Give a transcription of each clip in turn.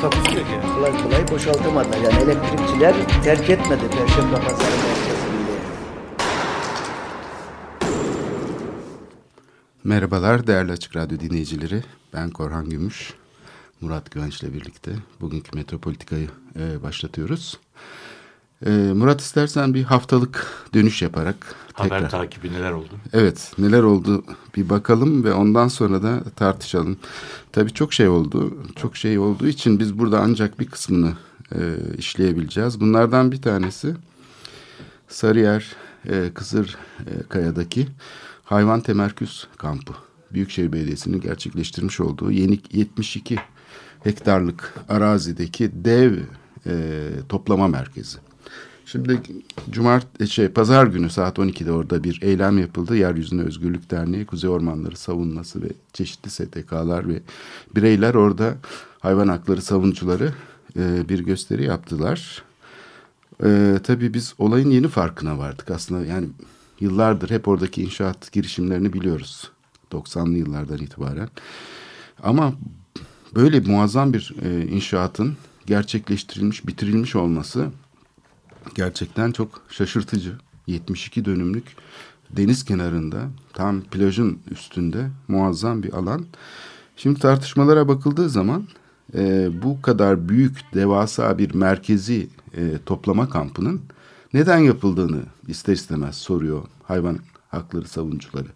Takusu yok yani. kolay kolay boşaltamadılar. Yani elektrikçiler terk etmedi Perşembe Pazarı merkezinde. Merhabalar değerli Açık Radyo dinleyicileri. Ben Korhan Gümüş. Murat Güvenç'le birlikte bugünkü Metropolitika'yı e, başlatıyoruz. E, Murat istersen bir haftalık dönüş yaparak Haber tekrar. takibi neler oldu? Evet neler oldu bir bakalım ve ondan sonra da tartışalım. Tabii çok şey oldu. Çok şey olduğu için biz burada ancak bir kısmını e, işleyebileceğiz. Bunlardan bir tanesi Sarıyer e, Kızırkaya'daki hayvan temerküz kampı. Büyükşehir Belediyesi'nin gerçekleştirmiş olduğu yeni 72 hektarlık arazideki dev e, toplama merkezi. Şimdi cumart şey pazar günü saat 12'de orada bir eylem yapıldı. Yeryüzüne Özgürlük Derneği, Kuzey Ormanları Savunması ve çeşitli STK'lar ve bireyler orada hayvan hakları savunucuları e, bir gösteri yaptılar. E, tabii biz olayın yeni farkına vardık aslında yani yıllardır hep oradaki inşaat girişimlerini biliyoruz. 90'lı yıllardan itibaren. Ama böyle muazzam bir e, inşaatın gerçekleştirilmiş, bitirilmiş olması gerçekten çok şaşırtıcı. 72 dönümlük deniz kenarında tam plajın üstünde muazzam bir alan. Şimdi tartışmalara bakıldığı zaman e, bu kadar büyük devasa bir merkezi e, toplama kampının neden yapıldığını ister istemez soruyor hayvan hakları savunucuları.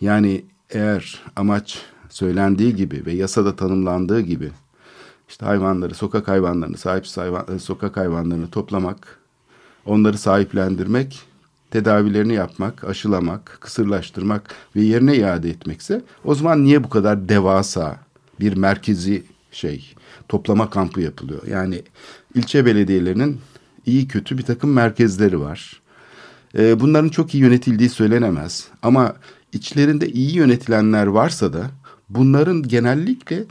Yani eğer amaç söylendiği gibi ve yasada tanımlandığı gibi işte hayvanları, sokak hayvanlarını, sahipsiz hayvan, e, sokak hayvanlarını toplamak, onları sahiplendirmek, tedavilerini yapmak, aşılamak, kısırlaştırmak ve yerine iade etmekse o zaman niye bu kadar devasa bir merkezi şey toplama kampı yapılıyor? Yani ilçe belediyelerinin iyi kötü bir takım merkezleri var. Ee, bunların çok iyi yönetildiği söylenemez ama içlerinde iyi yönetilenler varsa da bunların genellikle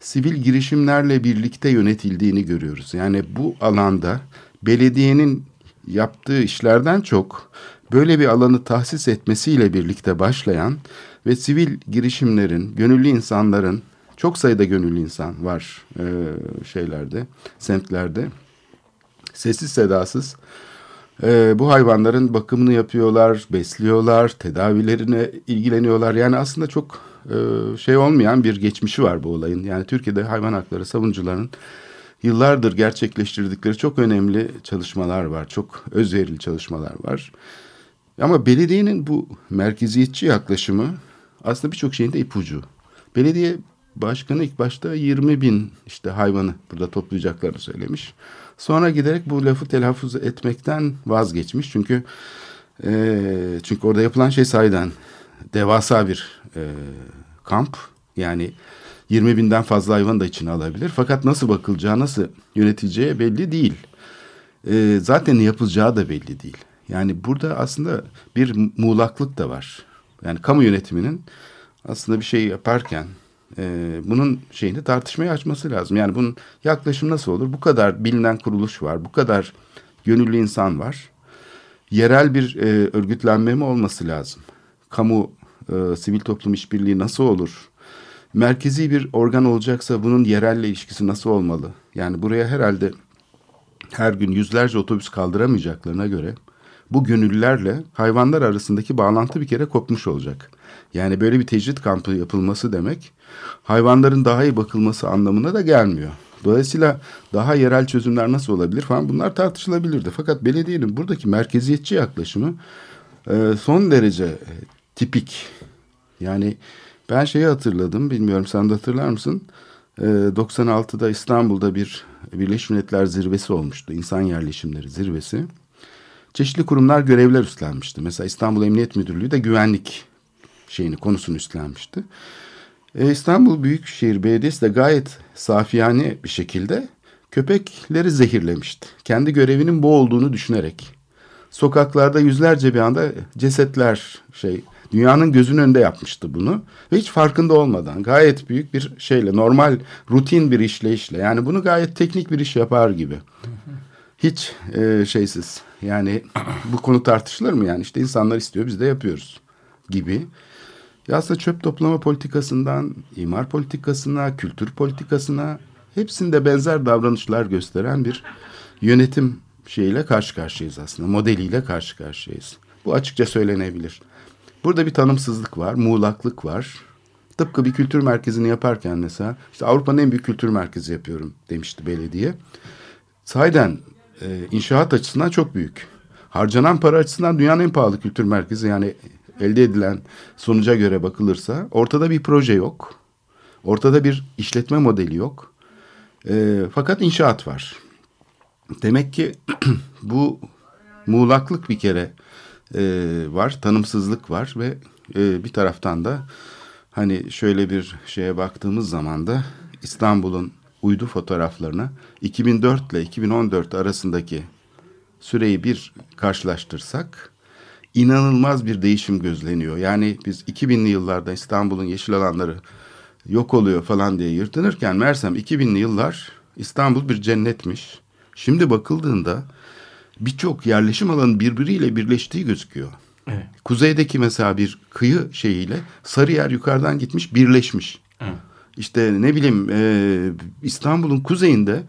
sivil girişimlerle birlikte yönetildiğini görüyoruz. Yani bu alanda belediyenin yaptığı işlerden çok böyle bir alanı tahsis etmesiyle birlikte başlayan ve sivil girişimlerin, gönüllü insanların çok sayıda gönüllü insan var e, şeylerde, semtlerde. Sessiz sedasız e, bu hayvanların bakımını yapıyorlar, besliyorlar, tedavilerine ilgileniyorlar. Yani aslında çok e, şey olmayan bir geçmişi var bu olayın. Yani Türkiye'de hayvan hakları savunucularının yıllardır gerçekleştirdikleri çok önemli çalışmalar var. Çok özverili çalışmalar var. Ama belediyenin bu merkeziyetçi yaklaşımı aslında birçok şeyin de ipucu. Belediye başkanı ilk başta 20 bin işte hayvanı burada toplayacaklarını söylemiş. Sonra giderek bu lafı telaffuz etmekten vazgeçmiş. Çünkü e, çünkü orada yapılan şey sahiden devasa bir e, kamp. Yani 20 binden fazla hayvan da içine alabilir. Fakat nasıl bakılacağı, nasıl yönetileceği belli değil. E, zaten ne yapılacağı da belli değil. Yani burada aslında bir muğlaklık da var. Yani kamu yönetiminin aslında bir şey yaparken e, bunun şeyini tartışmaya açması lazım. Yani bunun yaklaşım nasıl olur? Bu kadar bilinen kuruluş var, bu kadar gönüllü insan var. Yerel bir e, örgütlenme mi olması lazım? Kamu, e, sivil toplum işbirliği nasıl olur? Merkezi bir organ olacaksa bunun yerelle ilişkisi nasıl olmalı? Yani buraya herhalde her gün yüzlerce otobüs kaldıramayacaklarına göre bu gönüllülerle hayvanlar arasındaki bağlantı bir kere kopmuş olacak. Yani böyle bir tecrit kampı yapılması demek hayvanların daha iyi bakılması anlamına da gelmiyor. Dolayısıyla daha yerel çözümler nasıl olabilir falan bunlar tartışılabilirdi. Fakat belediyenin buradaki merkeziyetçi yaklaşımı e, son derece tipik. Yani ben şeyi hatırladım bilmiyorum sen de hatırlar mısın? E, 96'da İstanbul'da bir Birleşmiş Milletler zirvesi olmuştu. İnsan yerleşimleri zirvesi. Çeşitli kurumlar görevler üstlenmişti. Mesela İstanbul Emniyet Müdürlüğü de güvenlik şeyini konusunu üstlenmişti. E, İstanbul Büyükşehir Belediyesi de gayet safiyane bir şekilde köpekleri zehirlemişti. Kendi görevinin bu olduğunu düşünerek. Sokaklarda yüzlerce bir anda cesetler şey dünyanın gözünün önünde yapmıştı bunu ve hiç farkında olmadan gayet büyük bir şeyle normal rutin bir işleyişle yani bunu gayet teknik bir iş yapar gibi. Hiç e, şeysiz yani bu konu tartışılır mı yani işte insanlar istiyor biz de yapıyoruz gibi. Ya aslında çöp toplama politikasından, imar politikasına, kültür politikasına hepsinde benzer davranışlar gösteren bir yönetim şeyiyle karşı karşıyayız aslında. Modeliyle karşı karşıyayız. Bu açıkça söylenebilir. Burada bir tanımsızlık var, muğlaklık var. Tıpkı bir kültür merkezini yaparken mesela işte Avrupa'nın en büyük kültür merkezi yapıyorum demişti belediye. Sahiden e, inşaat açısından çok büyük. Harcanan para açısından dünyanın en pahalı kültür merkezi yani elde edilen sonuca göre bakılırsa ortada bir proje yok. Ortada bir işletme modeli yok. E, fakat inşaat var. Demek ki bu muğlaklık bir kere e, var, tanımsızlık var ve e, bir taraftan da hani şöyle bir şeye baktığımız zaman da İstanbul'un uydu fotoğraflarına 2004 ile 2014 arasındaki süreyi bir karşılaştırsak inanılmaz bir değişim gözleniyor. Yani biz 2000'li yıllarda İstanbul'un yeşil alanları yok oluyor falan diye yırtınırken Mersem 2000'li yıllar İstanbul bir cennetmiş. Şimdi bakıldığında birçok yerleşim alanı birbiriyle birleştiği gözüküyor. Evet. Kuzeydeki mesela bir kıyı şeyiyle Sarıyer yukarıdan gitmiş birleşmiş. Evet. İşte ne bileyim e, İstanbul'un kuzeyinde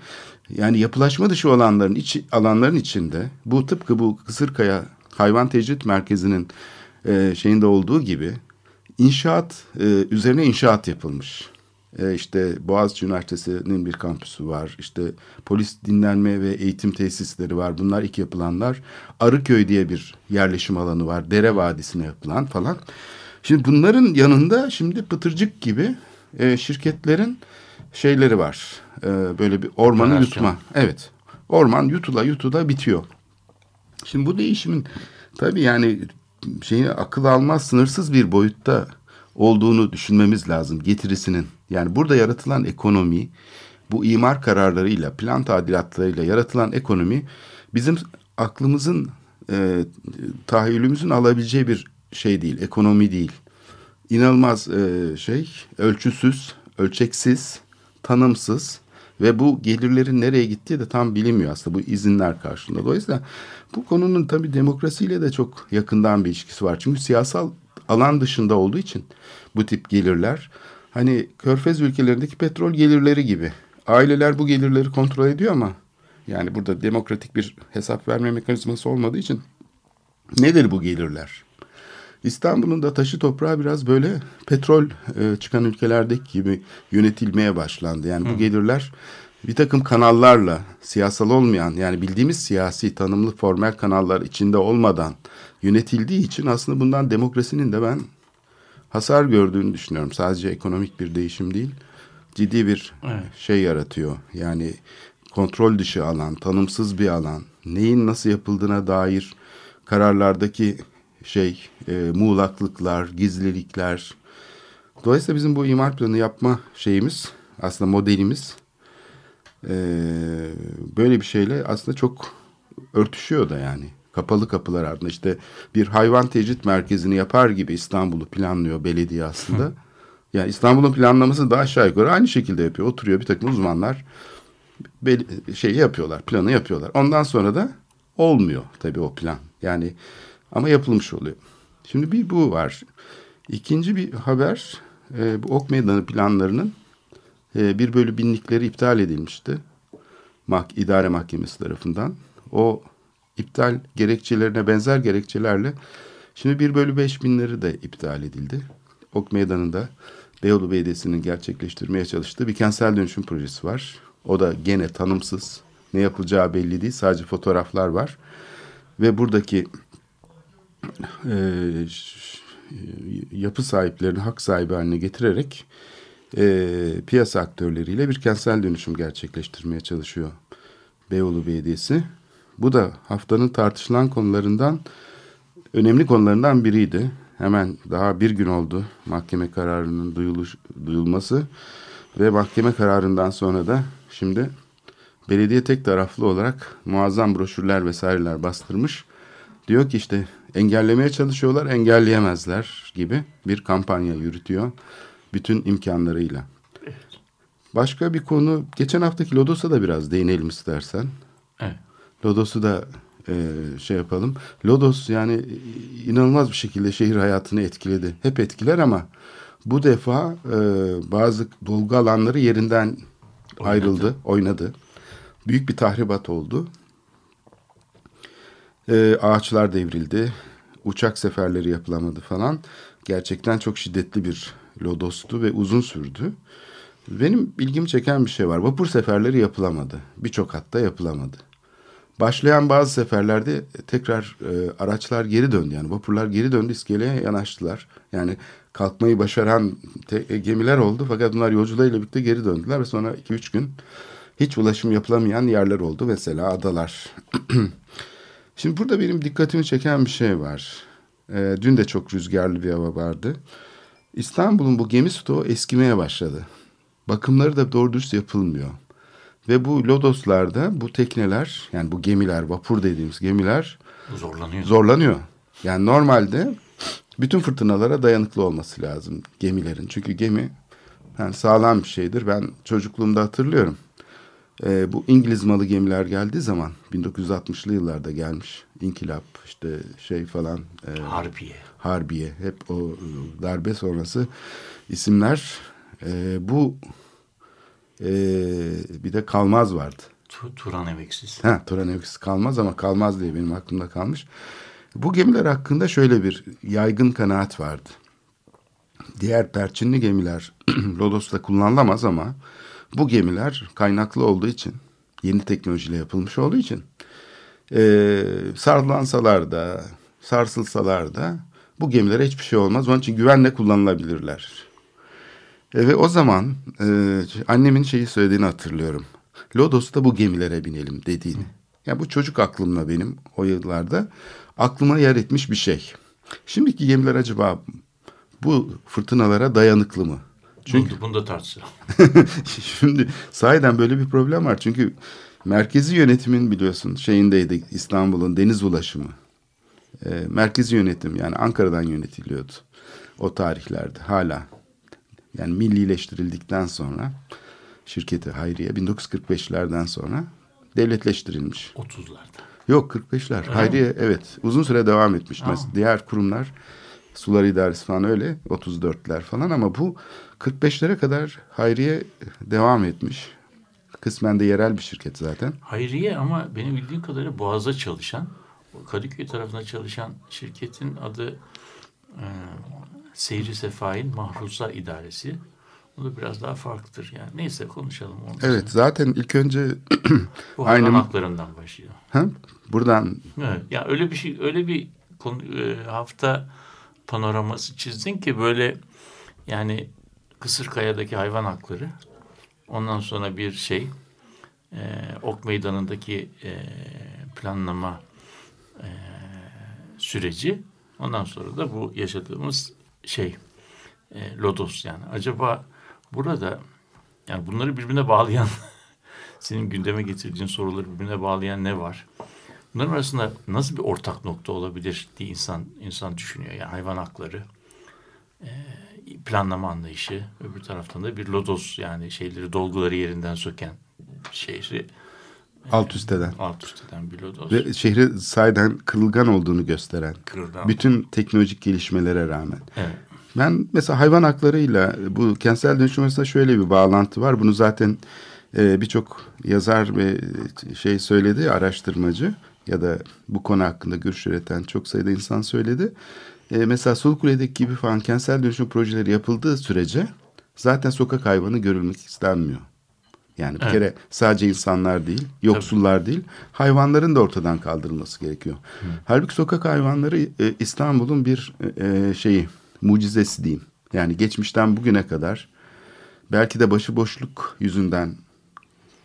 yani yapılaşma dışı olanların iç, alanların içinde bu tıpkı bu Kısırkaya Hayvan Tecrit Merkezi'nin e, şeyinde olduğu gibi inşaat e, üzerine inşaat yapılmış. E, işte Boğaziçi Üniversitesi'nin bir kampüsü var. İşte polis dinlenme ve eğitim tesisleri var. Bunlar ilk yapılanlar. Arıköy diye bir yerleşim alanı var. Dere Vadisi'ne yapılan falan. Şimdi bunların yanında şimdi Pıtırcık gibi e, şirketlerin şeyleri var. E, böyle bir ormanı Dönerken. yutma. Evet. Orman yutula yutula bitiyor. Şimdi bu değişimin tabii yani şeyi akıl almaz sınırsız bir boyutta olduğunu düşünmemiz lazım getirisinin. Yani burada yaratılan ekonomi bu imar kararlarıyla, plan tadilatlarıyla yaratılan ekonomi bizim aklımızın, e, tahayyülümüzün alabileceği bir şey değil, ekonomi değil. İnanılmaz e, şey, ölçüsüz, ölçeksiz, tanımsız ve bu gelirlerin nereye gittiği de tam bilinmiyor aslında bu izinler karşılığında. Dolayısıyla bu konunun tabii demokrasiyle de çok yakından bir ilişkisi var. Çünkü siyasal alan dışında olduğu için bu tip gelirler hani körfez ülkelerindeki petrol gelirleri gibi. Aileler bu gelirleri kontrol ediyor ama yani burada demokratik bir hesap verme mekanizması olmadığı için nedir bu gelirler? İstanbul'un da taşı toprağı biraz böyle petrol e, çıkan ülkelerdeki gibi yönetilmeye başlandı. Yani Hı. bu gelirler bir takım kanallarla siyasal olmayan yani bildiğimiz siyasi tanımlı formel kanallar içinde olmadan yönetildiği için aslında bundan demokrasinin de ben hasar gördüğünü düşünüyorum. Sadece ekonomik bir değişim değil, ciddi bir evet. şey yaratıyor. Yani kontrol dışı alan, tanımsız bir alan, neyin nasıl yapıldığına dair kararlardaki şey, e, muğlaklıklar, gizlilikler. Dolayısıyla bizim bu imar planı yapma şeyimiz, aslında modelimiz e, böyle bir şeyle aslında çok örtüşüyor da yani kapalı kapılar ardında işte bir hayvan tecrit merkezini yapar gibi İstanbul'u planlıyor belediye aslında. Hı. Yani İstanbul'un planlaması da aşağı yukarı aynı şekilde yapıyor. Oturuyor bir takım uzmanlar şey yapıyorlar, planı yapıyorlar. Ondan sonra da olmuyor tabii o plan. Yani ama yapılmış oluyor. Şimdi bir bu var. İkinci bir haber e, bu Ok Meydanı planlarının e, bir bölü binlikleri iptal edilmişti. Mah idare Mahkemesi tarafından. O iptal gerekçelerine benzer gerekçelerle şimdi 1 bölü 5 binleri de iptal edildi. Ok Meydanı'nda Beyoğlu Belediyesi'nin gerçekleştirmeye çalıştığı bir kentsel dönüşüm projesi var. O da gene tanımsız. Ne yapılacağı belli değil. Sadece fotoğraflar var. Ve buradaki e, yapı sahiplerini hak sahibi haline getirerek e, piyasa aktörleriyle bir kentsel dönüşüm gerçekleştirmeye çalışıyor Beyoğlu Belediyesi. Bu da haftanın tartışılan konularından önemli konularından biriydi. Hemen daha bir gün oldu mahkeme kararının duyuluş, duyulması ve mahkeme kararından sonra da şimdi belediye tek taraflı olarak muazzam broşürler vesaireler bastırmış. Diyor ki işte engellemeye çalışıyorlar, engelleyemezler gibi bir kampanya yürütüyor bütün imkanlarıyla. Başka bir konu, geçen haftaki Lodos'a da biraz değinelim istersen. Evet. Lodos'u da e, şey yapalım. Lodos yani inanılmaz bir şekilde şehir hayatını etkiledi. Hep etkiler ama bu defa e, bazı dolgu alanları yerinden ayrıldı, oynadı. Büyük bir tahribat oldu. E, ağaçlar devrildi. Uçak seferleri yapılamadı falan. Gerçekten çok şiddetli bir lodostu ve uzun sürdü. Benim ilgimi çeken bir şey var. Vapur seferleri yapılamadı. Birçok hatta yapılamadı. Başlayan bazı seferlerde tekrar e, araçlar geri döndü. Yani vapurlar geri döndü, iskeleye yanaştılar. Yani kalkmayı başaran te- e, gemiler oldu. Fakat bunlar yolcularıyla birlikte geri döndüler ve sonra 2-3 gün hiç ulaşım yapılamayan yerler oldu. Mesela adalar. Şimdi burada benim dikkatimi çeken bir şey var. E, dün de çok rüzgarlı bir hava vardı. İstanbul'un bu gemi stoğu eskimeye başladı. Bakımları da doğru dürüst yapılmıyor. Ve bu lodoslarda bu tekneler yani bu gemiler vapur dediğimiz gemiler Zorlanıyor. zorlanıyor. Yani normalde bütün fırtınalara dayanıklı olması lazım gemilerin. Çünkü gemi yani sağlam bir şeydir. Ben çocukluğumda hatırlıyorum. Ee, bu İngiliz malı gemiler geldiği zaman 1960'lı yıllarda gelmiş. İnkılap işte şey falan. e, Harbiye. Harbiye hep o e, darbe sonrası isimler. E, bu e, bir de Kalmaz vardı. Tu Turan emeksiz. Ha, Turan Evkisi Kalmaz ama Kalmaz diye benim aklımda kalmış. Bu gemiler hakkında şöyle bir yaygın kanaat vardı. Diğer perçinli gemiler Lodos'ta kullanılamaz ama bu gemiler kaynaklı olduğu için, yeni teknolojiyle yapılmış olduğu için e, sarlansalar da, sarsılsalar da bu gemilere hiçbir şey olmaz. Onun için güvenle kullanılabilirler. E, ve o zaman e, annemin şeyi söylediğini hatırlıyorum. Lodos'ta bu gemilere binelim dediğini. Ya bu çocuk aklımla benim o yıllarda aklıma yer etmiş bir şey. Şimdiki gemiler acaba bu fırtınalara dayanıklı mı? Çünkü bunu da tartışalım. Şimdi sahiden böyle bir problem var. Çünkü merkezi yönetimin biliyorsun şeyindeydi İstanbul'un deniz ulaşımı. E, merkezi yönetim yani Ankara'dan yönetiliyordu o tarihlerde hala. Yani millileştirildikten sonra şirketi Hayriye 1945'lerden sonra devletleştirilmiş. 30'larda. Yok 45'ler. Hayriye evet uzun süre devam etmiş. Aa. Mesela diğer kurumlar sular idaresi falan öyle 34'ler falan ama bu 45'lere kadar Hayriye devam etmiş. Kısmen de yerel bir şirket zaten. Hayriye ama benim bildiğim kadarıyla Boğaz'da çalışan, Kadıköy tarafında çalışan şirketin adı e, Seyri Sefail Mahruza İdaresi. O da biraz daha farklıdır yani. Neyse konuşalım onu. Evet zaten ilk önce Bu hayvan aynı- haklarından başlıyor. ha, buradan Evet. Ya öyle bir şey öyle bir konu, e, hafta panoraması çizdin ki böyle yani Kısırkaya'daki hayvan hakları ondan sonra bir şey e, Ok Meydanı'ndaki e, planlama e, süreci ondan sonra da bu yaşadığımız şey e, Lodos yani acaba burada yani bunları birbirine bağlayan senin gündeme getirdiğin soruları birbirine bağlayan ne var? Bunların arasında nasıl bir ortak nokta olabilir diye insan insan düşünüyor. Yani hayvan hakları, e, planlama anlayışı, öbür taraftan da bir lodos yani şeyleri dolguları yerinden söken şehri alt üst eden alt üst eden bir lodos. ve şehri sahiden kırılgan olduğunu gösteren Kırılgan. bütün teknolojik gelişmelere rağmen. Evet. Ben mesela hayvan haklarıyla bu kentsel dönüşüm arasında şöyle bir bağlantı var. Bunu zaten e, birçok yazar ve şey söyledi, araştırmacı ya da bu konu hakkında görüş üreten çok sayıda insan söyledi. E, mesela Sulkule'deki gibi falan kentsel dönüşüm projeleri yapıldığı sürece zaten sokak hayvanı görülmek istenmiyor. Yani bir Evet. kere sadece insanlar değil, yoksullar değil, hayvanların da ortadan kaldırılması gerekiyor. Halbuki sokak hayvanları e, İstanbul'un bir e, şeyi, mucizesi diyeyim. Yani geçmişten bugüne kadar belki de başıboşluk yüzünden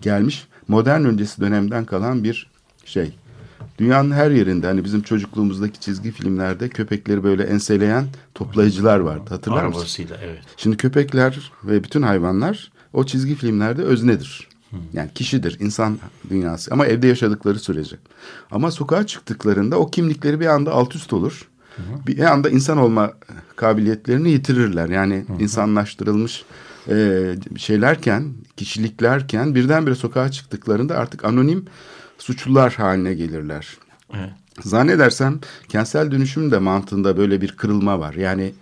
gelmiş, modern öncesi dönemden kalan bir şey. Dünyanın her yerinde hani bizim çocukluğumuzdaki çizgi filmlerde köpekleri böyle enseleyen toplayıcılar vardı. Hatırlar mısın? Arabasıyla evet. Şimdi köpekler ve bütün hayvanlar o çizgi filmlerde öznedir. Yani kişidir, insan dünyası ama evde yaşadıkları sürece. Ama sokağa çıktıklarında o kimlikleri bir anda alt üst olur. Bir anda insan olma kabiliyetlerini yitirirler. Yani insanlaştırılmış e, şeylerken, kişiliklerken birdenbire sokağa çıktıklarında artık anonim suçlular haline gelirler. Evet. Zannedersem kentsel dönüşüm de mantığında böyle bir kırılma var. Yani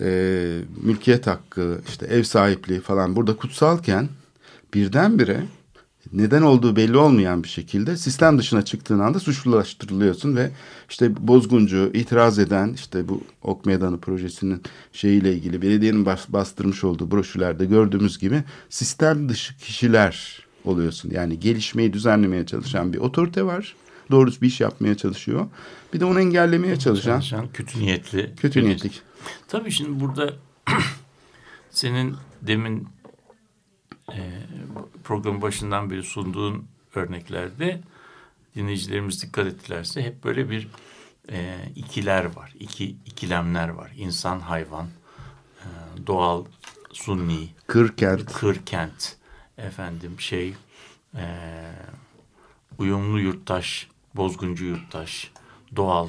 e, mülkiyet hakkı, işte ev sahipliği falan burada kutsalken birdenbire neden olduğu belli olmayan bir şekilde sistem dışına çıktığın anda suçlulaştırılıyorsun ve işte bozguncu, itiraz eden işte bu Ok Meydanı projesinin şeyiyle ilgili belediyenin bas, bastırmış olduğu broşürlerde gördüğümüz gibi sistem dışı kişiler oluyorsun. Yani gelişmeyi düzenlemeye çalışan bir otorite var. Doğrusu bir iş yapmaya çalışıyor. Bir de onu engellemeye çalışan Çalışan kötü niyetli. kötü niyetlik. Tabii şimdi burada senin demin e, programın başından beri sunduğun örneklerde dinleyicilerimiz dikkat ettilerse hep böyle bir e, ikiler var. iki ikilemler var. İnsan, hayvan, e, doğal, sunni, Kırkent, kır kent, efendim şey, e, uyumlu yurttaş, bozguncu yurttaş, doğal,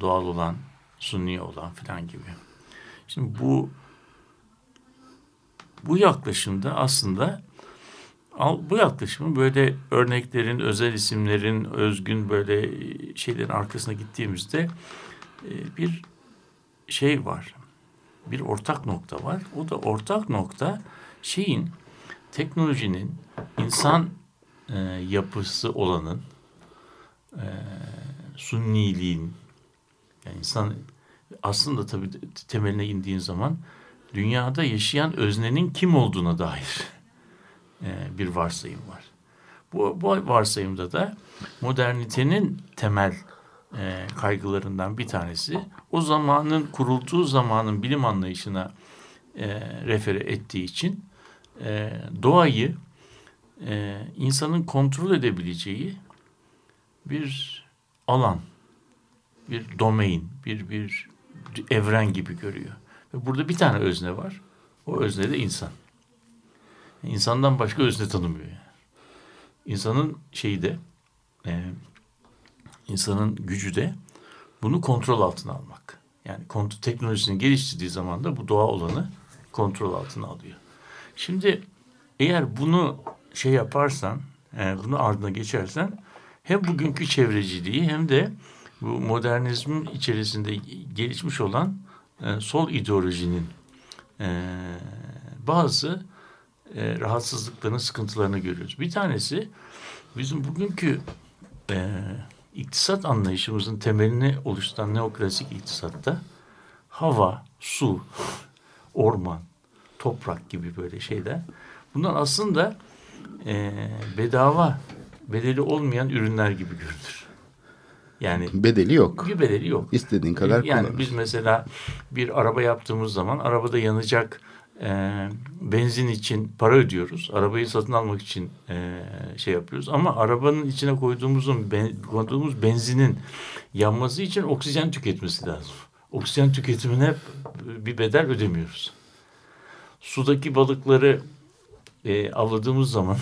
doğal olan, sunni olan filan gibi. Şimdi bu bu yaklaşımda aslında bu yaklaşımın böyle örneklerin, özel isimlerin, özgün böyle şeylerin arkasına gittiğimizde e, bir şey var. Bir ortak nokta var. O da ortak nokta şeyin teknolojinin insan e, yapısı olanın e, sunniliğin yani insan aslında tabii temeline indiğin zaman dünyada yaşayan öznenin kim olduğuna dair e, bir varsayım var. Bu, bu varsayımda da modernitenin temel e, kaygılarından bir tanesi o zamanın kurulduğu zamanın bilim anlayışına e, refere ettiği için e, doğayı e, insanın kontrol edebileceği bir alan, bir domain, bir bir evren gibi görüyor. Ve burada bir tane özne var. O özne de insan. İnsandan başka özne tanımıyor. Yani. İnsanın şeyi de, e, insanın gücü de bunu kontrol altına almak. Yani kontrol teknolojisini geliştirdiği zaman da bu doğa olanı kontrol altına alıyor. Şimdi eğer bunu şey yaparsan, e, bunu ardına geçersen hem bugünkü çevreciliği hem de bu modernizmin içerisinde gelişmiş olan e, sol ideolojinin e, bazı e, rahatsızlıklarını, sıkıntılarını görüyoruz. Bir tanesi bizim bugünkü e, iktisat anlayışımızın temelini oluşturan neoklasik iktisatta hava, su, orman, toprak gibi böyle şeyler. Bunlar aslında e, bedava, bedeli olmayan ürünler gibi görünür. Yani bedeli yok. bir bedeli yok. İstediğin kadar Yani kullan. biz mesela bir araba yaptığımız zaman arabada yanacak e, benzin için para ödüyoruz. Arabayı satın almak için e, şey yapıyoruz. Ama arabanın içine koyduğumuzun ben, koyduğumuz benzinin yanması için oksijen tüketmesi lazım. Oksijen tüketimine bir bedel ödemiyoruz. Sudaki balıkları e, avladığımız zaman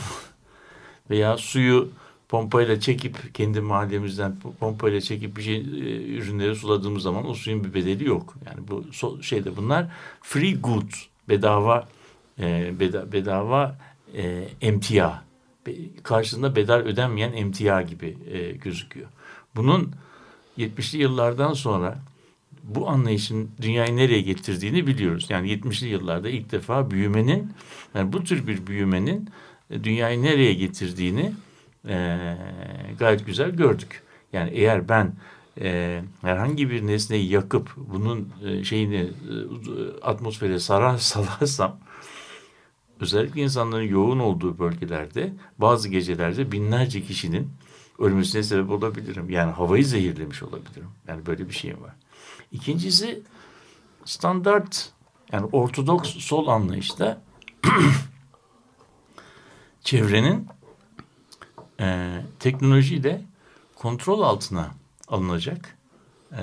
veya suyu pompayla çekip kendi mahallemizden pompayla çekip bir şey e, ürünleri suladığımız zaman o suyun bir bedeli yok. Yani bu so, şeyde bunlar free goods bedava e, beda, bedava e, emtia Be, karşısında bedel ödenmeyen emtia gibi e, gözüküyor. Bunun 70'li yıllardan sonra bu anlayışın dünyayı nereye getirdiğini biliyoruz. Yani 70'li yıllarda ilk defa büyümenin yani bu tür bir büyümenin e, dünyayı nereye getirdiğini e, gayet güzel gördük. Yani eğer ben e, herhangi bir nesneyi yakıp bunun e, şeyini e, atmosfere sarar salarsam özellikle insanların yoğun olduğu bölgelerde bazı gecelerde binlerce kişinin ölmesine sebep olabilirim. Yani havayı zehirlemiş olabilirim. Yani böyle bir şey var. İkincisi standart yani ortodoks sol anlayışta çevrenin e, teknolojiyle kontrol altına alınacak e,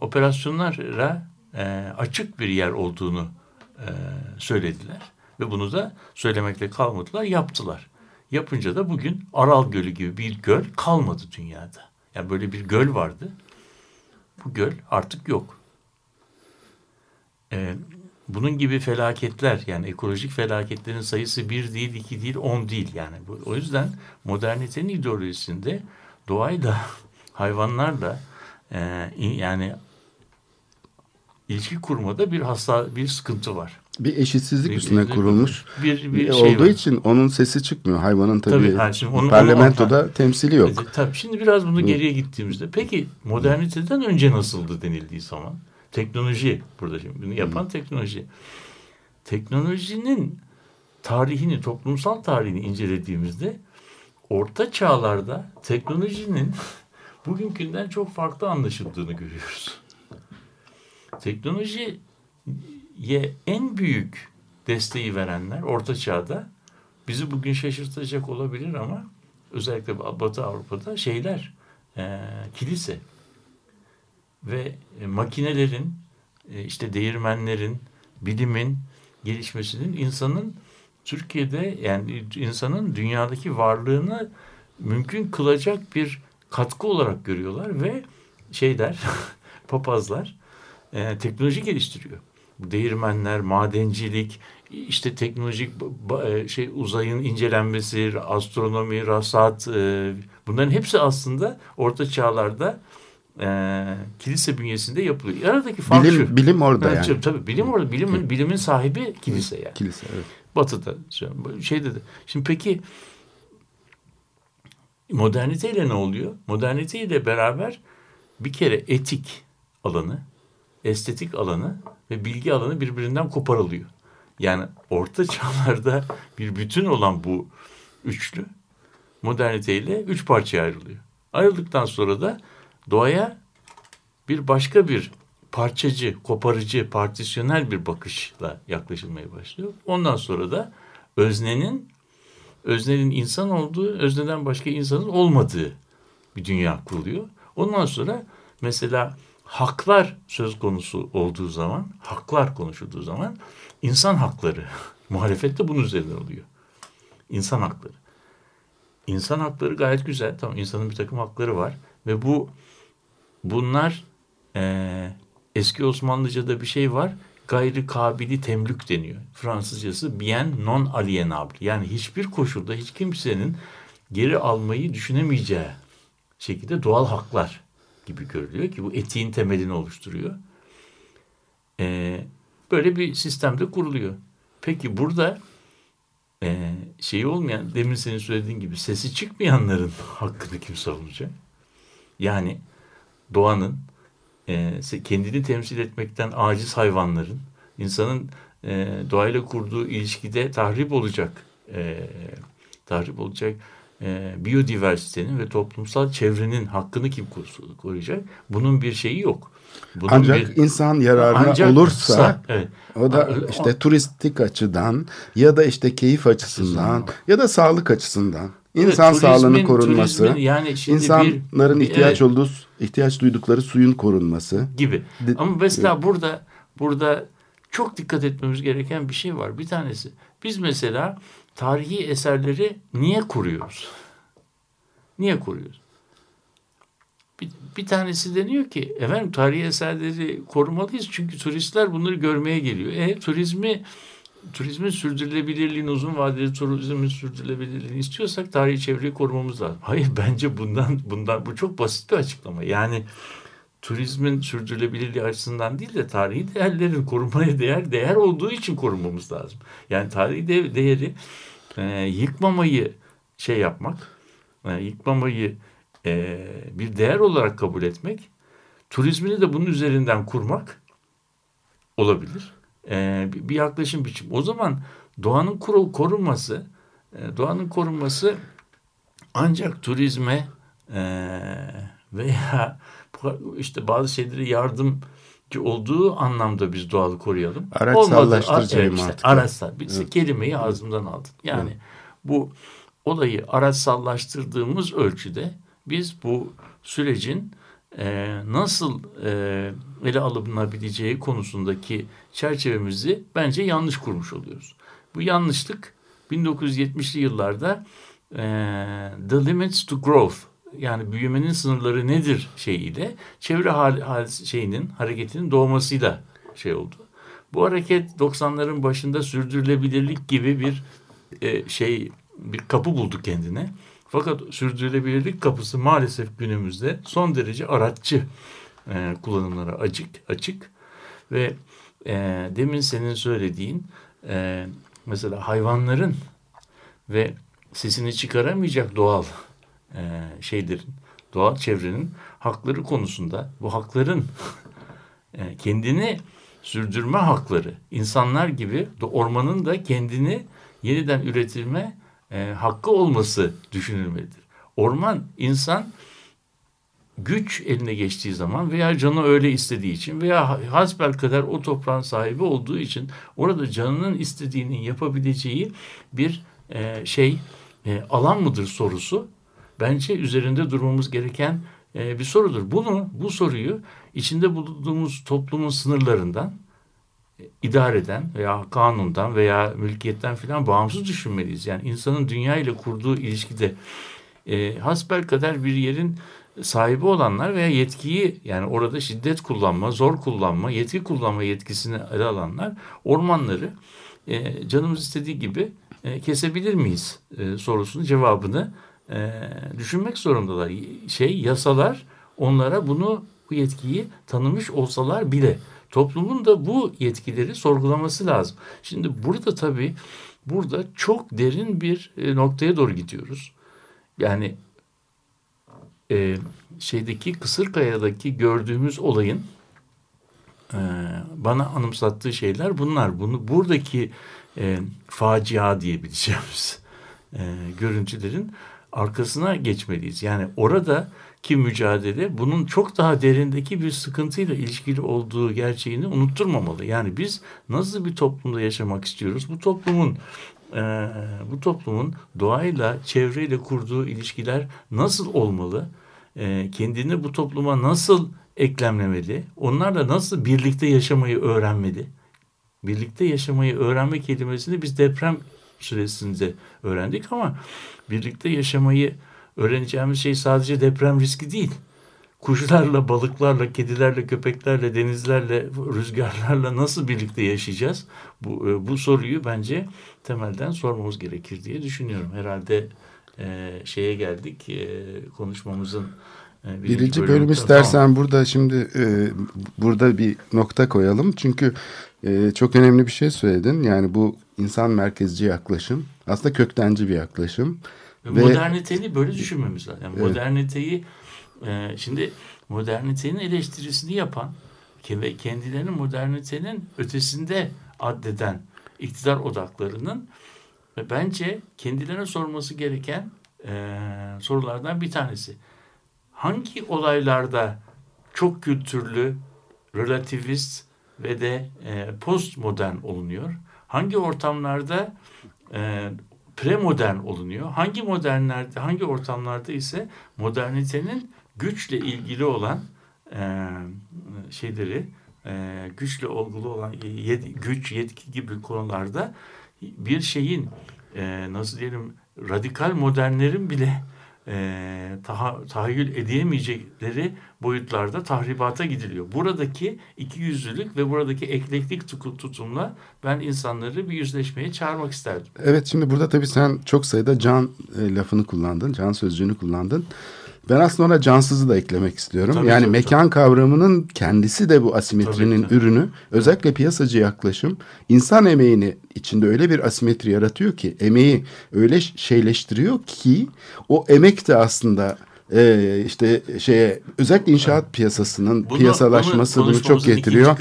operasyonlara e, açık bir yer olduğunu e, söylediler. Ve bunu da söylemekle kalmadılar, yaptılar. Yapınca da bugün Aral Gölü gibi bir göl kalmadı dünyada. Yani böyle bir göl vardı. Bu göl artık yok. Ee, bunun gibi felaketler yani ekolojik felaketlerin sayısı bir değil, iki değil, on değil yani. O yüzden modernitenin ideolojisinde doğayla, hayvanlarla e, yani ilişki kurmada bir hasta bir sıkıntı var. Bir eşitsizlik Bir- üstüne bir- kurulmuş. bir, bir şey olduğu var. için onun sesi çıkmıyor. Hayvanın tabii, Tabii, ha, şimdi onu- parlamentoda onu- temsili yok. E, tabii şimdi biraz bunu geriye gittiğimizde peki moderniteden önce nasıldı denildiği zaman teknoloji burada şimdi bunu yapan teknoloji. Teknolojinin tarihini, toplumsal tarihini incelediğimizde orta çağlarda teknolojinin bugünkünden çok farklı anlaşıldığını görüyoruz. Teknolojiye en büyük desteği verenler orta çağda bizi bugün şaşırtacak olabilir ama özellikle Batı Avrupa'da şeyler e, kilise ve e, makinelerin e, işte değirmenlerin bilimin gelişmesinin insanın Türkiye'de yani insanın dünyadaki varlığını mümkün kılacak bir katkı olarak görüyorlar ve şeyler papazlar e, teknoloji geliştiriyor. Değirmenler, madencilik, işte teknolojik e, şey uzayın incelenmesi, astronomi, rasat e, bunların hepsi aslında orta çağlarda e, kilise bünyesinde yapılıyor. Aradaki fark Bilim, şu. bilim orada Evet, yani. Tabii bilim orada. Bilimin, bilimin sahibi kilise yani. Kilise evet. Batı'da şeyde de. Şimdi peki moderniteyle ne oluyor? Moderniteyle beraber bir kere etik alanı, estetik alanı ve bilgi alanı birbirinden koparılıyor. Yani orta çağlarda bir bütün olan bu üçlü moderniteyle üç parçaya ayrılıyor. Ayrıldıktan sonra da doğaya bir başka bir parçacı, koparıcı, partisyonel bir bakışla yaklaşılmaya başlıyor. Ondan sonra da öznenin öznenin insan olduğu, özneden başka insanın olmadığı bir dünya kuruluyor. Ondan sonra mesela haklar söz konusu olduğu zaman, haklar konuşulduğu zaman insan hakları, muhalefet de bunun üzerine oluyor. İnsan hakları. İnsan hakları gayet güzel. Tamam insanın bir takım hakları var ve bu bunlar eee, eski Osmanlıca'da bir şey var. Gayri kabili temlük deniyor. Fransızcası bien non alienable. Yani hiçbir koşulda hiç kimsenin geri almayı düşünemeyeceği şekilde doğal haklar gibi görülüyor ki bu etiğin temelini oluşturuyor. Ee, böyle bir sistemde kuruluyor. Peki burada e, şeyi olmayan, demin senin söylediğin gibi sesi çıkmayanların hakkını kim savunacak? Yani doğanın, e, kendini temsil etmekten aciz hayvanların, insanın e, doğayla kurduğu ilişkide tahrip olacak, e, tahrip olacak e, biyodiversitenin ve toplumsal çevrenin hakkını kim koruyacak? Bunun bir şeyi yok. Bunun Ancak bir, insan yararına Ancak- olursa evet. o da işte turistik açıdan ya da işte keyif açısından ya da sağlık açısından insan Evet, sağlığının korunması, turizmin yani şimdi insanların bir- ihtiyaç evet. olduğu ihtiyaç duydukları suyun korunması. gibi. De- Ama mesela burada burada çok dikkat etmemiz gereken bir şey var. Bir tanesi biz mesela tarihi eserleri niye kuruyoruz? Niye kuruyoruz? Bir, bir tanesi deniyor ki efendim tarihi eserleri korumalıyız çünkü turistler bunları görmeye geliyor. E turizmi turizmin sürdürülebilirliğini uzun vadeli turizmin sürdürülebilirliğini istiyorsak tarihi çevreyi korumamız lazım. Hayır bence bundan bundan bu çok basit bir açıklama. Yani turizmin sürdürülebilirliği açısından değil de tarihi değerlerin korumaya değer değer olduğu için korumamız lazım. Yani tarihi de, değeri e, yıkmamayı şey yapmak, e, yıkmamayı e, bir değer olarak kabul etmek, turizmini de bunun üzerinden kurmak olabilir. E, bir, yaklaşım biçim. O zaman doğanın koru, korunması, e, doğanın korunması ancak turizme e, veya işte bazı şeyleri yardımcı olduğu anlamda biz doğalı koruyalım. Araçsallaştırıcı evet, işte, mantık. araçsal. Biz Evet. kelimeyi ağzımdan aldık. Yani bu olayı araçsallaştırdığımız ölçüde biz bu sürecin e, nasıl e, ele alınabileceği konusundaki çerçevemizi bence yanlış kurmuş oluyoruz. Bu yanlışlık 1970'li yıllarda e, The Limits to Growth yani büyümenin sınırları nedir şeyiyle çevre hal, hal şeyinin hareketinin doğmasıyla şey oldu. Bu hareket 90'ların başında sürdürülebilirlik gibi bir e, şey bir kapı buldu kendine. Fakat sürdürülebilirlik kapısı maalesef günümüzde son derece araççı e, kullanımlara açık açık ve e, demin senin söylediğin e, mesela hayvanların ve sesini çıkaramayacak doğal e, şeylerin, doğal çevrenin hakları konusunda bu hakların e, kendini sürdürme hakları, insanlar gibi ormanın da kendini yeniden üretilme e, hakkı olması düşünülmelidir. Orman insan güç eline geçtiği zaman veya canı öyle istediği için veya hasbel kadar o toprağın sahibi olduğu için orada canının istediğinin yapabileceği bir e, şey e, alan mıdır sorusu bence üzerinde durmamız gereken e, bir sorudur. Bunu bu soruyu içinde bulunduğumuz toplumun sınırlarından e, idareden veya kanundan veya mülkiyetten filan bağımsız düşünmeliyiz. Yani insanın dünya ile kurduğu ilişkide e, hasbel kadar bir yerin sahibi olanlar veya yetkiyi yani orada şiddet kullanma, zor kullanma, yetki kullanma yetkisini ele alanlar ormanları e, canımız istediği gibi e, kesebilir miyiz e, sorusunun cevabını e, düşünmek zorundalar. Şey yasalar onlara bunu bu yetkiyi tanımış olsalar bile toplumun da bu yetkileri sorgulaması lazım. Şimdi burada tabii burada çok derin bir e, noktaya doğru gidiyoruz. Yani e, şeydeki Kısırkaya'daki gördüğümüz olayın e, bana anımsattığı şeyler bunlar. Bunu buradaki e, facia diyebileceğimiz e, görüntülerin arkasına geçmeliyiz. Yani orada ki mücadele bunun çok daha derindeki bir sıkıntıyla ilişkili olduğu gerçeğini unutturmamalı. Yani biz nasıl bir toplumda yaşamak istiyoruz? Bu toplumun e, bu toplumun doğayla, çevreyle kurduğu ilişkiler nasıl olmalı? E, kendini bu topluma nasıl eklemlemeli? Onlarla nasıl birlikte yaşamayı öğrenmeli? Birlikte yaşamayı öğrenme kelimesini biz deprem süresinde öğrendik ama birlikte yaşamayı öğreneceğimiz şey sadece deprem riski değil. Kuşlarla, balıklarla, kedilerle, köpeklerle, denizlerle, rüzgarlarla nasıl birlikte yaşayacağız? Bu, e, bu soruyu bence temelden sormamız gerekir diye düşünüyorum. Herhalde e, şeye geldik e, konuşmamızın e, birinci, birinci bölüm, bölüm istersen tamam. burada şimdi e, burada bir nokta koyalım. Çünkü e, çok önemli bir şey söyledin. Yani bu insan merkezci yaklaşım aslında köktenci bir yaklaşım. Ve, moderniteyi böyle düşünmemiz lazım. Yani evet. moderniteyi e, şimdi modernitenin eleştirisini yapan ve kendilerini modernitenin ötesinde addeden iktidar odaklarının ve bence kendilerine sorması gereken e, sorulardan bir tanesi. Hangi olaylarda çok kültürlü, relativist ve de e, postmodern olunuyor? Hangi ortamlarda e, premodern olunuyor? Hangi modernlerde, hangi ortamlarda ise modernitenin güçle ilgili olan e, şeyleri, e, güçle olgulu olan yet, güç, yetki gibi konularda bir şeyin e, nasıl diyelim radikal modernlerin bile e, taha, tahayyül edemeyecekleri boyutlarda tahribata gidiliyor. Buradaki iki yüzlülük ve buradaki eklektik tutumla ben insanları bir yüzleşmeye çağırmak isterdim. Evet şimdi burada tabii sen çok sayıda can e, lafını kullandın, can sözcüğünü kullandın. Ben aslında ona cansızı da eklemek istiyorum. Tabii, yani tabii, mekan tabii. kavramının kendisi de bu asimetrinin tabii, tabii. ürünü. Özellikle piyasacı yaklaşım insan emeğini içinde öyle bir asimetri yaratıyor ki emeği öyle şeyleştiriyor ki o emek de aslında e, işte şeye özellikle inşaat piyasasının bunu, piyasalaşması bunu, bunu çok getiriyor.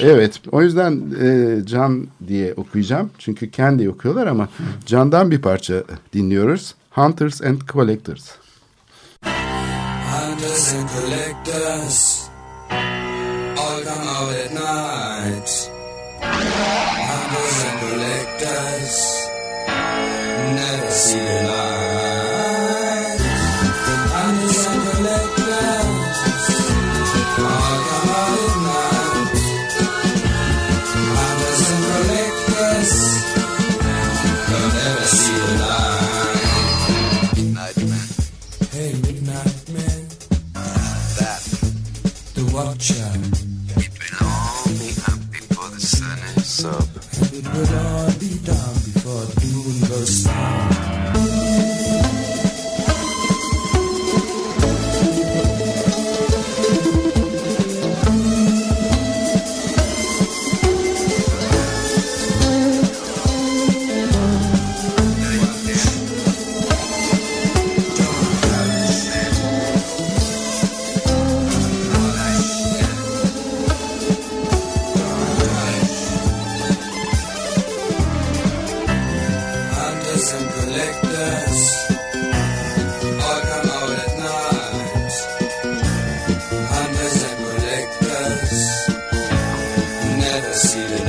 Evet. O yüzden e, Can diye okuyacağım. Çünkü kendi okuyorlar ama Can'dan bir parça dinliyoruz. Hunters and Collectors. Hunters and collectors all come out at night. Hunters and collectors never see the light. watcher. It will all be happy for the sun is up. It will all be done. See the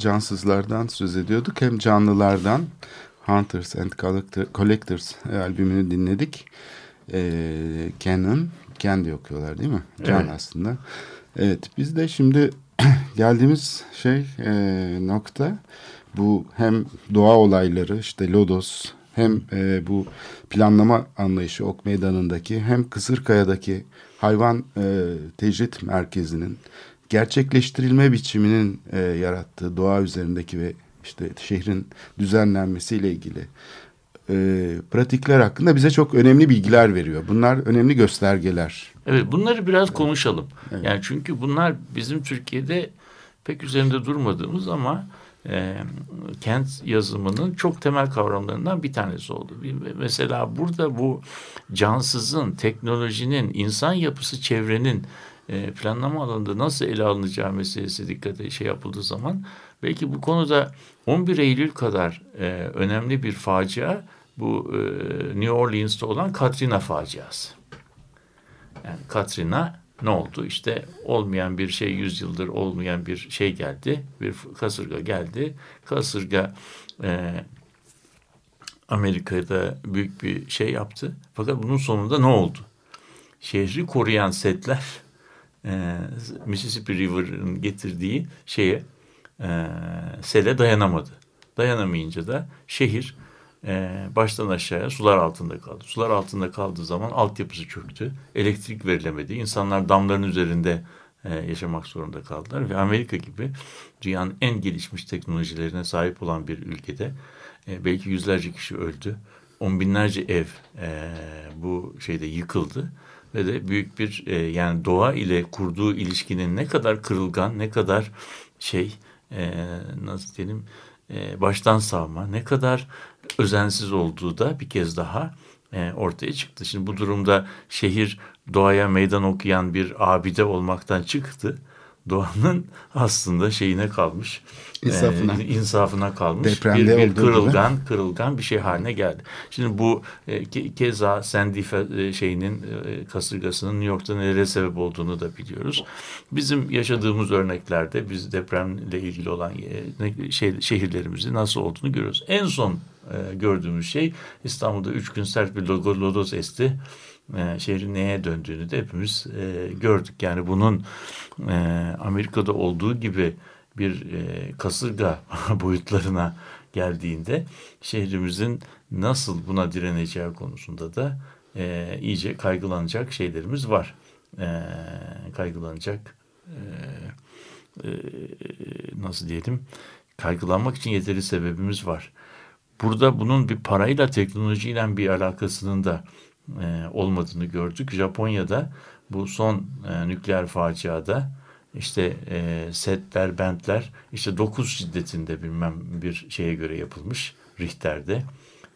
cansızlardan söz ediyorduk hem canlılardan Hunters and Collector- Collectors albümünü dinledik. Ee, Canon, kendi okuyorlar değil mi? Can Evet. aslında. Evet, biz de şimdi geldiğimiz şey e, nokta bu hem doğa olayları işte Lodos hem e, bu planlama anlayışı Ok Meydanı'ndaki hem Kısırkaya'daki hayvan e, tecrit merkezinin gerçekleştirilme biçiminin e, yarattığı doğa üzerindeki ve işte şehrin düzenlenmesiyle ilgili e, pratikler hakkında bize çok önemli bilgiler veriyor. Bunlar önemli göstergeler. Evet bunları biraz konuşalım. Yani çünkü bunlar bizim Türkiye'de pek üzerinde durmadığımız ama e, kent yazımının çok temel kavramlarından bir tanesi oldu. Mesela burada bu cansızın, teknolojinin, insan yapısı, çevrenin e, planlama alanında nasıl ele alınacağı meselesi dikkate şey yapıldığı zaman belki bu konuda 11 Eylül kadar e, önemli bir facia bu e, New Orleans'ta olan Katrina faciası. Yani Katrina ne oldu? İşte olmayan bir şey yüzyıldır olmayan bir şey geldi. Bir kasırga geldi. Kasırga e, Amerika'da büyük bir şey yaptı. Fakat bunun sonunda ne oldu? Şehri koruyan setler e, Mississippi River'ın getirdiği şeye e, sele dayanamadı. Dayanamayınca da şehir e, baştan aşağıya sular altında kaldı. Sular altında kaldığı zaman altyapısı çöktü. Elektrik verilemedi. İnsanlar damların üzerinde e, yaşamak zorunda kaldılar. Ve Amerika gibi dünyanın en gelişmiş teknolojilerine sahip olan bir ülkede e, belki yüzlerce kişi öldü. On binlerce ev e, bu şeyde yıkıldı ve de büyük bir e, yani doğa ile kurduğu ilişkinin ne kadar kırılgan, ne kadar şey e, nasıl diyelim e, baştan savma, ne kadar özensiz olduğu da bir kez daha e, ortaya çıktı. Şimdi bu durumda şehir doğaya meydan okuyan bir abide olmaktan çıktı. Doğanın aslında şeyine kalmış. İnsafına. E, insafına kalmış. Depremde bir, bir olduğu gibi. kırılgan, kırılgan bir şey haline geldi. Şimdi bu e, ke- keza Sandy e, şeyinin e, kasırgasının New York'ta nelere sebep olduğunu da biliyoruz. Bizim yaşadığımız örneklerde biz depremle ilgili olan e, şey, şehirlerimizin nasıl olduğunu görüyoruz. En son e, gördüğümüz şey İstanbul'da üç gün sert bir lodos esti. E, şehrin neye döndüğünü de hepimiz e, gördük. Yani bunun e, Amerika'da olduğu gibi bir e, kasırga boyutlarına geldiğinde şehrimizin nasıl buna direneceği konusunda da e, iyice kaygılanacak şeylerimiz var. E, kaygılanacak e, e, nasıl diyelim kaygılanmak için yeteri sebebimiz var. Burada bunun bir parayla teknolojiyle bir alakasının da e, olmadığını gördük. Japonya'da bu son e, nükleer faciada işte e, setler, bentler işte 9 şiddetinde bilmem bir şeye göre yapılmış Richter'de.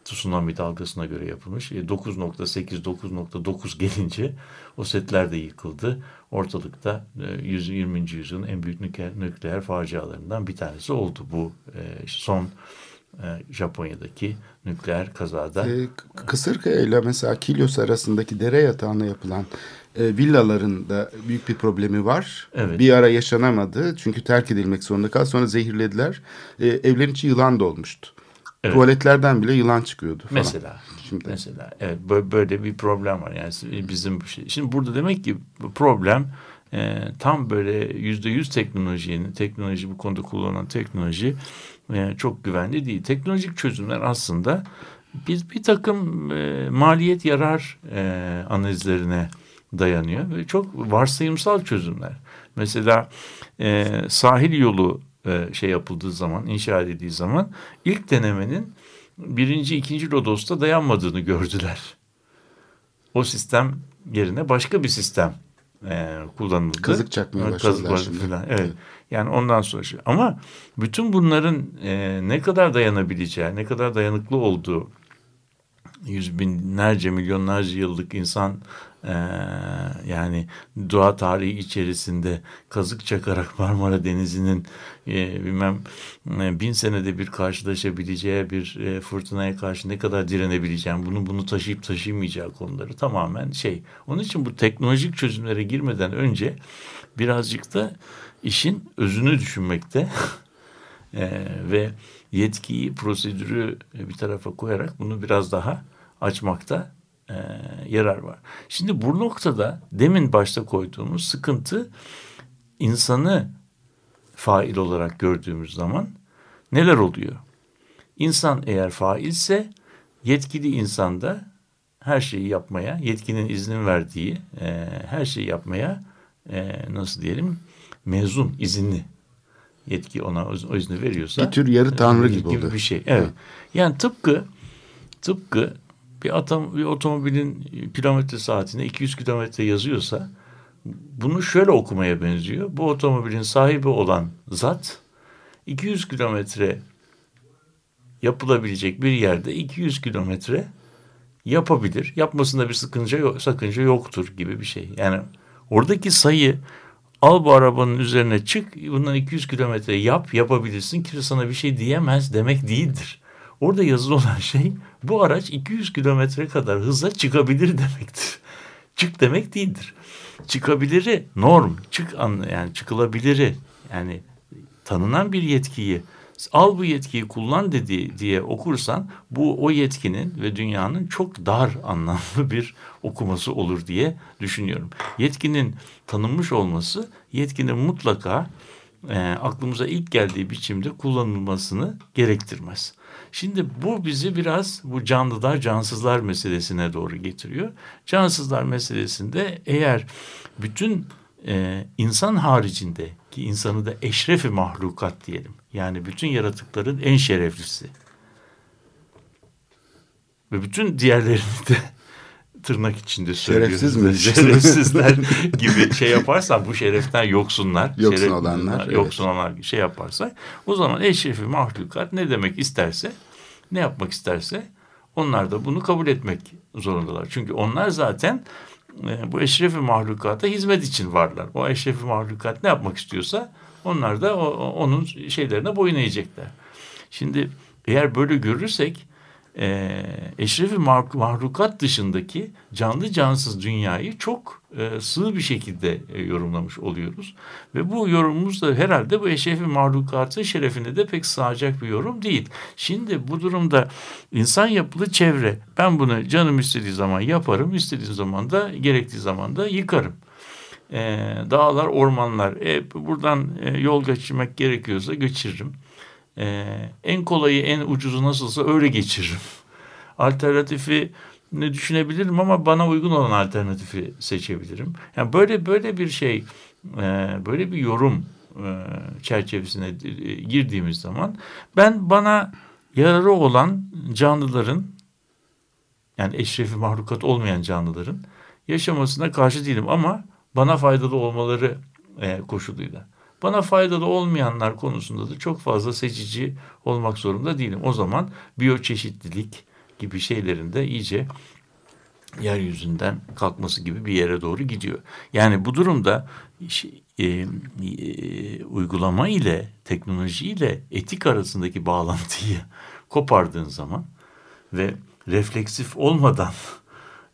Tsunami dalgasına göre yapılmış. E, 9.8, 9.9 gelince o setler de yıkıldı. Ortalıkta e, 120. yüzyılın en büyük nükleer, nükleer facialarından bir tanesi oldu bu e, son e, Japonya'daki nükleer kazada. E, K- Kısırkaya ile mesela Kilyos arasındaki dere yatağına yapılan e, villaların da büyük bir problemi var. Evet. Bir ara yaşanamadı çünkü terk edilmek zorunda kaldı. Sonra zehirlediler. E, evlerin içi yılan dolmuştu. Evet. Tuvaletlerden bile yılan çıkıyordu falan. Mesela. Şimdi Mesela evet bö- böyle bir problem var yani bizim şey. Şimdi burada demek ki problem e, tam böyle yüzde yüz teknolojinin teknoloji bu konuda kullanılan teknoloji e, çok güvenli değil. Teknolojik çözümler aslında biz bir takım e, maliyet yarar e, analizlerine dayanıyor ve çok varsayımsal çözümler. Mesela e, sahil yolu e, şey yapıldığı zaman, inşa edildiği zaman ilk denemenin birinci, ikinci Rodos'ta dayanmadığını gördüler. O sistem yerine başka bir sistem e, kullanıldı. Kazık çakmaya Evet, başladılar şimdi. Falan. Evet. Yani ondan sonra şey. Ama bütün bunların e, ne kadar dayanabileceği, ne kadar dayanıklı olduğu yüz binlerce, milyonlarca yıllık insan e, yani doğa tarihi içerisinde kazık çakarak Marmara Denizi'nin e, bilmem e, bin senede bir karşılaşabileceği bir e, fırtınaya karşı ne kadar direnebileceğim, bunu bunu taşıyıp taşıyamayacağı konuları tamamen şey. Onun için bu teknolojik çözümlere girmeden önce birazcık da işin özünü düşünmekte e, ve yetkiyi, prosedürü bir tarafa koyarak bunu biraz daha açmakta e, yarar var. Şimdi bu noktada demin başta koyduğumuz sıkıntı insanı fail olarak gördüğümüz zaman neler oluyor? İnsan eğer failse yetkili insan da her şeyi yapmaya, yetkinin iznin verdiği e, her şeyi yapmaya e, nasıl diyelim mezun, izinli yetki ona o izni veriyorsa Bir tür yarı tanrı gibi gibi oluyor. bir şey. Evet. Yani tıpkı tıpkı bir, atom, bir otomobilin kilometre saatine 200 kilometre yazıyorsa bunu şöyle okumaya benziyor. Bu otomobilin sahibi olan zat 200 kilometre yapılabilecek bir yerde 200 kilometre yapabilir. Yapmasında bir sakınca, yok, sakınca yoktur gibi bir şey. Yani oradaki sayı al bu arabanın üzerine çık bundan 200 kilometre yap yapabilirsin kimse sana bir şey diyemez demek değildir. Orada yazılı olan şey bu araç 200 kilometre kadar hıza çıkabilir demektir. Çık demek değildir. Çıkabiliri norm, çık anla yani çıkılabiliri yani tanınan bir yetkiyi Al bu yetkiyi kullan dedi diye okursan bu o yetkinin ve dünyanın çok dar anlamlı bir okuması olur diye düşünüyorum. Yetkinin tanınmış olması yetkinin mutlaka e, aklımıza ilk geldiği biçimde kullanılmasını gerektirmez. Şimdi bu bizi biraz bu canlılar cansızlar meselesine doğru getiriyor. Cansızlar meselesinde eğer bütün e, insan haricinde ki insanı da eşrefi mahlukat diyelim. Yani bütün yaratıkların en şereflisi. Ve bütün diğerlerini de tırnak içinde söylüyorum. Şerefsiz mi? Şerefsizler gibi şey yaparsan bu şereften yoksunlar. Yoksun şeref- olanlar, evet. Yoksun olanlar şey yaparsak o zaman eşrefi mahlukat ne demek isterse ne yapmak isterse onlar da bunu kabul etmek zorundalar. Çünkü onlar zaten e, bu eşrefi mahlukata hizmet için varlar. O eşrefi mahlukat ne yapmak istiyorsa onlar da o- onun şeylerine boyun eğecekler. Şimdi eğer böyle görürsek e, eşrefi mah- mahlukat dışındaki canlı cansız dünyayı çok e, sığ bir şekilde e, yorumlamış oluyoruz. Ve bu yorumumuz da herhalde bu eşrefi mahlukatın şerefine de pek sığacak bir yorum değil. Şimdi bu durumda insan yapılı çevre ben bunu canım istediği zaman yaparım, istediği zaman da gerektiği zaman da yıkarım. E, dağlar, ormanlar, e, buradan e, yol geçirmek gerekiyorsa geçiririm. E, en kolayı, en ucuzu nasılsa öyle geçiririm. Alternatifi ne düşünebilirim ama bana uygun olan alternatifi seçebilirim. Yani böyle böyle bir şey, e, böyle bir yorum e, çerçevesine e, girdiğimiz zaman ben bana yararı olan canlıların yani eşrefi mahlukat olmayan canlıların yaşamasına karşı değilim ama bana faydalı olmaları e, koşuluyla. Bana faydalı olmayanlar konusunda da çok fazla seçici olmak zorunda değilim. O zaman biyoçeşitlilik gibi şeylerin de iyice yeryüzünden kalkması gibi bir yere doğru gidiyor. Yani bu durumda e, e, uygulama ile teknoloji ile etik arasındaki bağlantıyı kopardığın zaman ve refleksif olmadan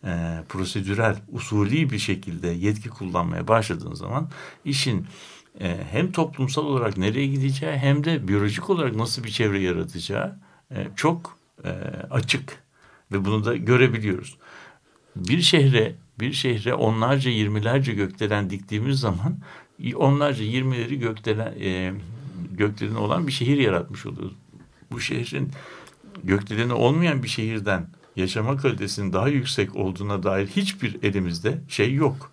e, prosedürel, usulü bir şekilde yetki kullanmaya başladığın zaman işin e, hem toplumsal olarak nereye gideceği hem de biyolojik olarak nasıl bir çevre yaratacağı e, çok e, açık ve bunu da görebiliyoruz. Bir şehre bir şehre onlarca yirmilerce gökdelen diktiğimiz zaman onlarca yirmileri gökdelen e, gökdeleni olan bir şehir yaratmış oluyoruz. Bu şehrin gökdeleni olmayan bir şehirden yaşama kalitesinin daha yüksek olduğuna dair hiçbir elimizde şey yok.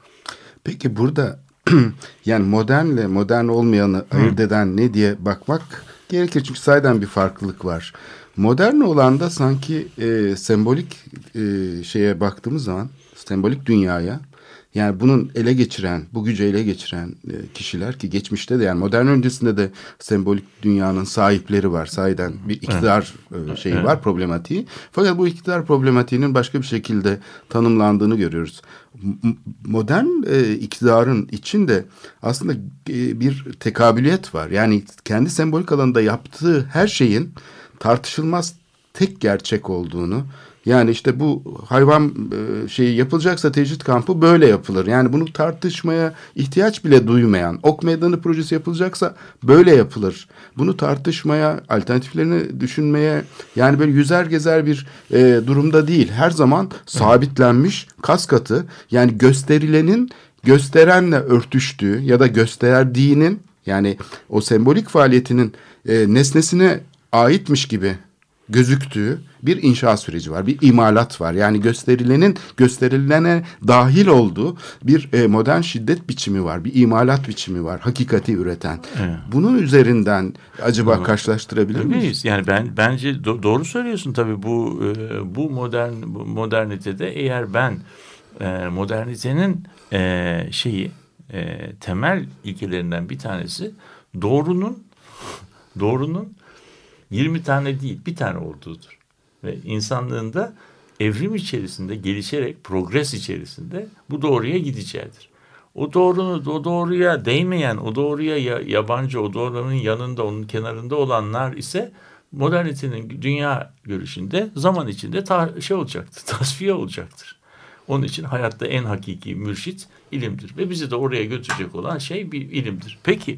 Peki burada yani modernle modern olmayanı ayırt eden ne diye bakmak gerekir. Çünkü sayeden bir farklılık var. Modern olan da sanki e, sembolik e, şeye baktığımız zaman sembolik dünyaya yani bunun ele geçiren, bu gücü ele geçiren e, kişiler ki geçmişte de yani modern öncesinde de sembolik dünyanın sahipleri var. Sahiden bir iktidar e, şeyi Evet. var, problematiği. Fakat bu iktidar problematiğinin başka bir şekilde tanımlandığını görüyoruz. Modern e, iktidarın içinde aslında e, bir tekabüliyet var. Yani kendi sembolik alanında yaptığı her şeyin tartışılmaz tek gerçek olduğunu yani işte bu hayvan e, şeyi yapılacaksa tecrit kampı böyle yapılır. Yani bunu tartışmaya ihtiyaç bile duymayan ok meydanı projesi yapılacaksa böyle yapılır. Bunu tartışmaya, alternatiflerini düşünmeye yani böyle yüzer gezer bir e, durumda değil. Her zaman sabitlenmiş kas katı yani gösterilenin gösterenle örtüştüğü ya da gösterdiğinin yani o sembolik faaliyetinin e, nesnesine aitmiş gibi gözüktüğü bir inşa süreci var. Bir imalat var. Yani gösterilenin gösterilene dahil olduğu bir e, modern şiddet biçimi var. Bir imalat biçimi var. Hakikati üreten. Evet. Bunun üzerinden acaba karşılaştırabilir miyiz? Öyleyiz. Yani ben bence do- doğru söylüyorsun tabii bu e, bu modern bu modernitede eğer ben e, modernitenin e, şeyi e, temel ilkelerinden bir tanesi doğrunun doğrunun 20 tane değil bir tane olduğudur. Ve insanlığında evrim içerisinde gelişerek progres içerisinde bu doğruya gideceğidir. O doğrunu, o doğruya değmeyen, o doğruya ya- yabancı, o doğrunun yanında, onun kenarında olanlar ise modernitenin dünya görüşünde zaman içinde ta- şey olacaktır, tasfiye olacaktır. Onun için hayatta en hakiki mürşit ilimdir ve bizi de oraya götürecek olan şey bir ilimdir. Peki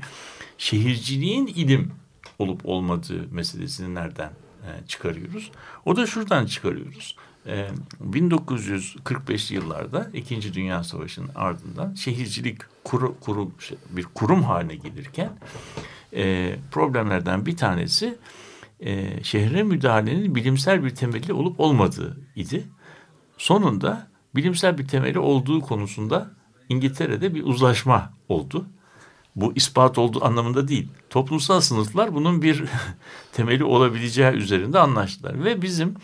şehirciliğin ilim olup olmadığı meselesini nereden e, çıkarıyoruz? O da şuradan çıkarıyoruz. E, 1945'li yıllarda İkinci Dünya Savaşı'nın ardından şehircilik kuru, kurum, bir kurum haline gelirken e, problemlerden bir tanesi e, şehre müdahalenin bilimsel bir temeli olup olmadığı idi. Sonunda bilimsel bir temeli olduğu konusunda İngiltere'de bir uzlaşma oldu. Bu ispat olduğu anlamında değil. Toplumsal sınıflar bunun bir temeli olabileceği üzerinde anlaştılar. Ve bizim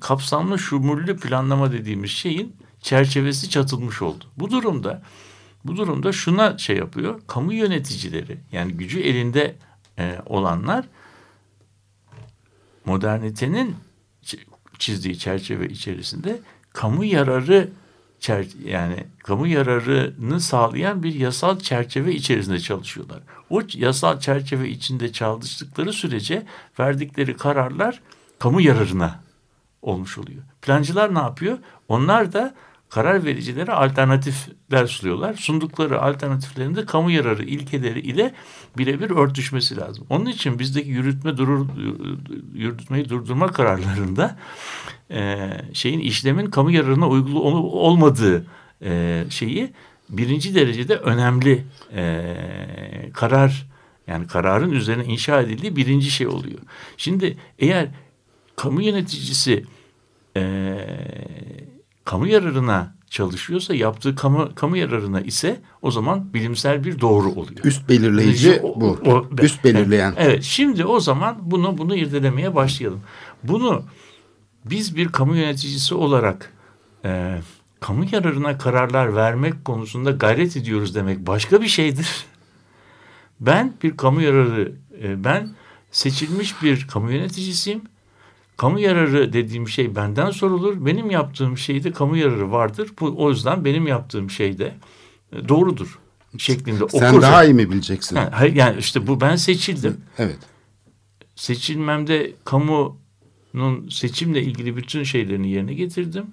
kapsamlı şumullü planlama dediğimiz şeyin çerçevesi çatılmış oldu. Bu durumda bu durumda şuna şey yapıyor. Kamu yöneticileri yani gücü elinde e, olanlar modernitenin çizdiği çerçeve içerisinde kamu yararı yani kamu yararını sağlayan bir yasal çerçeve içerisinde çalışıyorlar. O yasal çerçeve içinde çalıştıkları sürece verdikleri kararlar kamu yararına olmuş oluyor. Plancılar ne yapıyor? Onlar da karar vericilere alternatifler sunuyorlar. Sundukları alternatiflerin de kamu yararı ilkeleri ile birebir örtüşmesi lazım. Onun için bizdeki yürütme durur, yürütmeyi durdurma kararlarında e, şeyin işlemin kamu yararına uygun olmadığı e, şeyi birinci derecede önemli e, karar yani kararın üzerine inşa edildiği birinci şey oluyor. Şimdi eğer kamu yöneticisi e, kamu yararına çalışıyorsa yaptığı kamu, kamu yararına ise o zaman bilimsel bir doğru oluyor. Üst belirleyici o, bu. O, Üst belirleyen. Evet, evet. Şimdi o zaman bunu bunu irdelemeye başlayalım. Bunu biz bir kamu yöneticisi olarak e, kamu yararına kararlar vermek konusunda gayret ediyoruz demek başka bir şeydir. Ben bir kamu yararı, e, ben seçilmiş bir kamu yöneticisiyim. Kamu yararı dediğim şey benden sorulur. Benim yaptığım şeyde kamu yararı vardır. Bu, o yüzden benim yaptığım şey de e, doğrudur şeklinde Sen okursa, daha iyi mi bileceksin? Ha, yani işte bu ben seçildim. Evet. Seçilmemde kamunun seçimle ilgili bütün şeylerini yerine getirdim.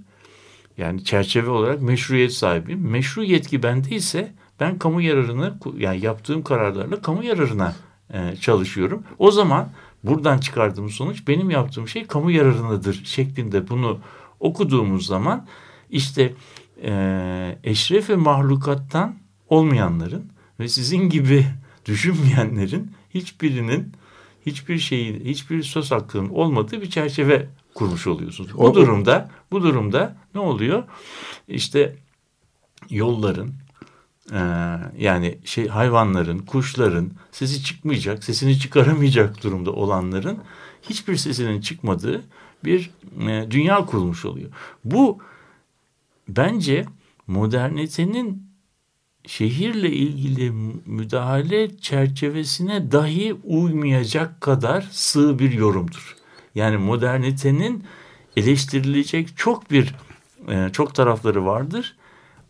Yani çerçeve olarak meşruiyet sahibiyim. Meşru yetki bende ise ben kamu yararını yani yaptığım kararlarla kamu yararına e, çalışıyorum. O zaman buradan çıkardığım sonuç benim yaptığım şey kamu yararınadır şeklinde bunu okuduğumuz zaman işte e, eşref ve mahlukattan olmayanların ve sizin gibi düşünmeyenlerin hiçbirinin hiçbir şeyin hiçbir söz hakkının olmadığı bir çerçeve kurmuş oluyorsunuz. Bu durumda bu durumda ne oluyor? İşte yolların, ee, yani şey hayvanların, kuşların sesi çıkmayacak, sesini çıkaramayacak durumda olanların hiçbir sesinin çıkmadığı bir e, dünya kurulmuş oluyor. Bu bence modernitenin şehirle ilgili müdahale çerçevesine dahi uymayacak kadar sığ bir yorumdur. Yani modernitenin eleştirilecek çok bir e, çok tarafları vardır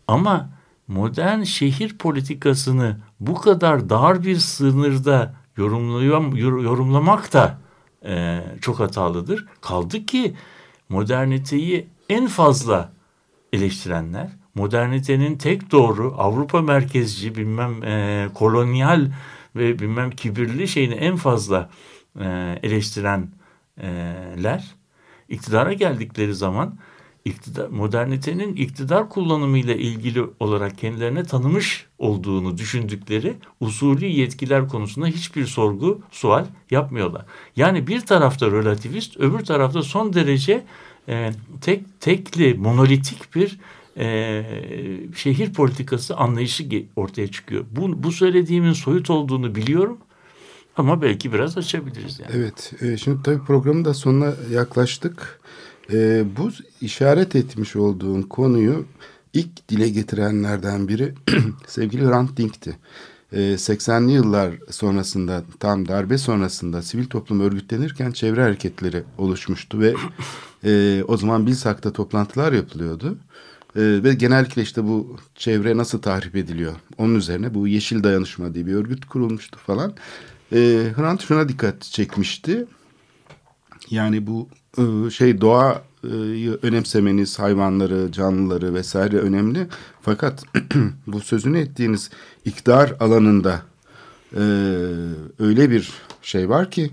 ama modern şehir politikasını bu kadar dar bir sınırda yorumlamak da e, çok hatalıdır. Kaldı ki moderniteyi en fazla eleştirenler, modernitenin tek doğru Avrupa merkezci bilmem e, kolonyal ve bilmem kibirli şeyini en fazla e, eleştirenler iktidara geldikleri zaman iktidar, modernitenin iktidar kullanımıyla ilgili olarak kendilerine tanımış olduğunu düşündükleri usulü yetkiler konusunda hiçbir sorgu, sual yapmıyorlar. Yani bir tarafta relativist, öbür tarafta son derece e, tek tekli, monolitik bir e, şehir politikası anlayışı ortaya çıkıyor. Bu, bu söylediğimin soyut olduğunu biliyorum. Ama belki biraz açabiliriz yani. Evet. E, şimdi tabii programın da sonuna yaklaştık. E, bu işaret etmiş olduğun konuyu ilk dile getirenlerden biri sevgili Hrant Dink'ti. E, ee, 80'li yıllar sonrasında tam darbe sonrasında sivil toplum örgütlenirken çevre hareketleri oluşmuştu ve e, o zaman Bilsak'ta toplantılar yapılıyordu. E, ve genellikle işte bu çevre nasıl tahrip ediliyor onun üzerine bu Yeşil Dayanışma diye bir örgüt kurulmuştu falan. E, Hrant şuna dikkat çekmişti. Yani bu e, şey doğa önemsemeniz hayvanları, canlıları vesaire önemli. Fakat bu sözünü ettiğiniz iktidar alanında e, öyle bir şey var ki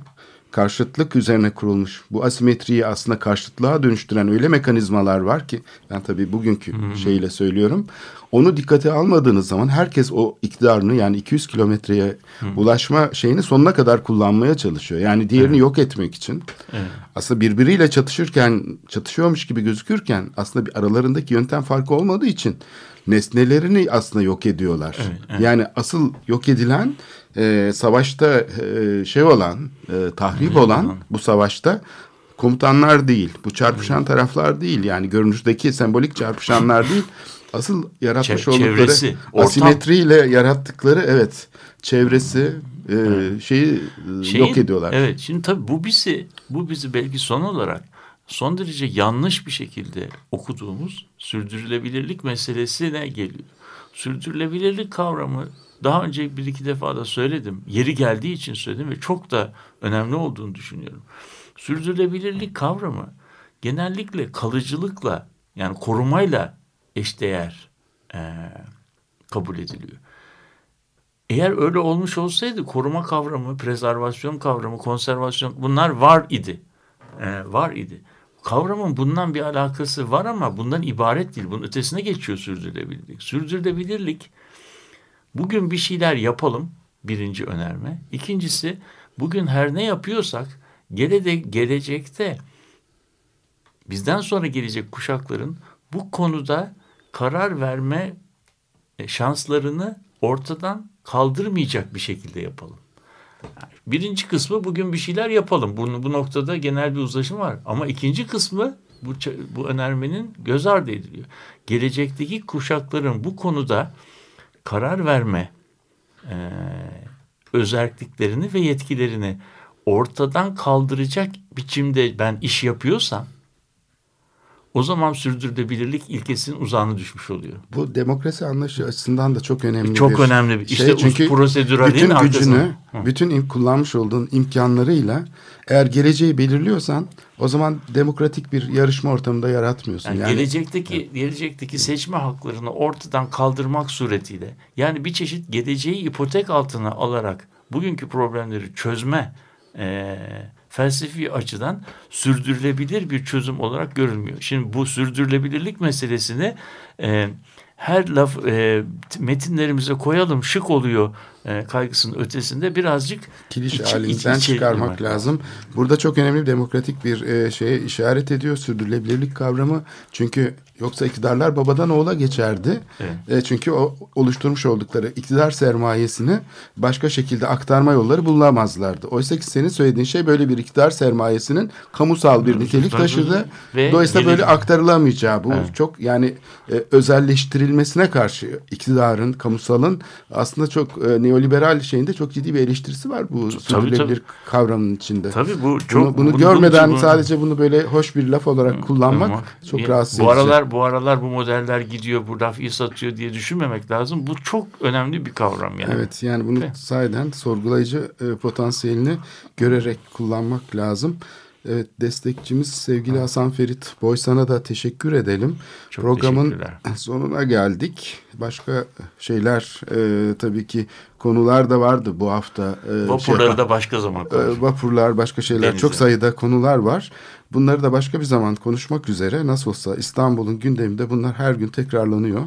karşıtlık üzerine kurulmuş. Bu asimetriyi aslında karşıtlığa dönüştüren öyle mekanizmalar var ki ben tabii bugünkü şeyle söylüyorum. Onu dikkate almadığınız zaman herkes o iktidarını yani 200 kilometreye ulaşma şeyini sonuna kadar kullanmaya çalışıyor. Yani diğerini yok etmek için. Aslında birbiriyle çatışırken, çatışıyormuş gibi gözükürken aslında bir aralarındaki yöntem farkı olmadığı için nesnelerini aslında yok ediyorlar. Yani asıl yok edilen e, savaşta e, şey olan, e, tahrip olan bu savaşta komutanlar değil, bu çarpışan taraflar değil. Yani görünüşteki sembolik çarpışanlar değil. Asıl yaratmış Çe- oldukları çevresi, ortam. asimetriyle yarattıkları evet çevresi e, şeyi e, Şeyin- yok ediyorlar. Evet şimdi tabii bu bizi bu bizi belki son olarak son derece yanlış bir şekilde okuduğumuz sürdürülebilirlik meselesine geliyor. Sürdürülebilirlik kavramı daha önce bir iki defa da söyledim. Yeri geldiği için söyledim ve çok da önemli olduğunu düşünüyorum. Sürdürülebilirlik kavramı genellikle kalıcılıkla yani korumayla eşdeğer eee, kabul ediliyor. Eğer öyle olmuş olsaydı koruma kavramı, prezervasyon kavramı, konservasyon bunlar var idi. Ee, var idi. Kavramın bundan bir alakası var ama bundan ibaret değil. Bunun ötesine geçiyor sürdürülebilirlik. Sürdürülebilirlik bugün bir şeyler yapalım birinci önerme. İkincisi bugün her ne yapıyorsak gelede, gelecekte bizden sonra gelecek kuşakların bu konuda karar verme e, şanslarını ortadan kaldırmayacak bir şekilde yapalım. Birinci kısmı bugün bir şeyler yapalım. Bunu bu noktada genel bir uzlaşım var. Ama ikinci kısmı bu bu önermenin göz ardı ediliyor. Gelecekteki kuşakların bu konuda karar verme e, özelliklerini ve yetkilerini ortadan kaldıracak biçimde ben iş yapıyorsam o zaman sürdürülebilirlik ilkesinin uzağına düşmüş oluyor. Bu demokrasi anlayışı açısından da çok önemli Çok bir önemli bir- şey. işte Çünkü prosedüralin bütün gücünü, Hı. bütün im- kullanmış olduğun imkanlarıyla eğer geleceği belirliyorsan o zaman demokratik bir yarışma ortamında yaratmıyorsun. Yani, Yani, gelecekteki gelecekteki seçme haklarını ortadan kaldırmak suretiyle yani bir çeşit geleceği ipotek altına alarak bugünkü problemleri çözme e, felsefi açıdan sürdürülebilir bir çözüm olarak görülmüyor. Şimdi bu sürdürülebilirlik meselesini e, her laf e, metinlerimize koyalım şık oluyor e, kaygısının ötesinde birazcık kiliş içi- halinden içe çıkarmak lazım. Burada çok önemli bir demokratik bir e, şeye işaret ediyor sürdürülebilirlik kavramı. Çünkü yoksa iktidarlar babadan oğula geçerdi. Evet. E, çünkü o oluşturmuş oldukları iktidar sermayesini başka şekilde aktarma yolları bulamazlardı. Oysa ki senin söylediğin şey böyle bir iktidar sermayesinin kamusal bir nitelik taşıdı. Ve Dolayısıyla böyle aktarılamayacağı bu Evet. çok yani e, özelleştirilmesine karşı iktidarın, kamusalın aslında çok e, neoliberal şeyinde çok ciddi bir eleştirisi var bu sürdürülebilir kavramının içinde. tabii bu çok bunu, bunu bunu- görmeden bunu- sadece bunu böyle hoş bir laf olarak kullanmak Ama çok rahatsız bu edici. aralar bu aralar bu modeller gidiyor, bu laf iyi satıyor diye düşünmemek lazım. Bu çok önemli bir kavram yani. Evet yani bunu Evet. sahiden sorgulayıcı e, potansiyelini görerek kullanmak lazım. Evet destekçimiz sevgili Hasan Ferit Boysan'a da teşekkür edelim. Çok Programın sonuna geldik. Başka şeyler e, tabii ki konular da vardı bu hafta. E, şey Vapurları yapan- da başka zaman e, konuşuruz. vapurlar başka şeyler Denizler. çok sayıda konular var. Bunları da başka bir zaman konuşmak üzere. Nasıl olsa İstanbul'un gündeminde bunlar her gün tekrarlanıyor.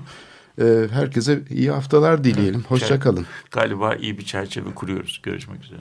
E, herkese iyi haftalar dileyelim. Hoşça kalın. Galiba iyi bir çerçeve kuruyoruz. Görüşmek üzere.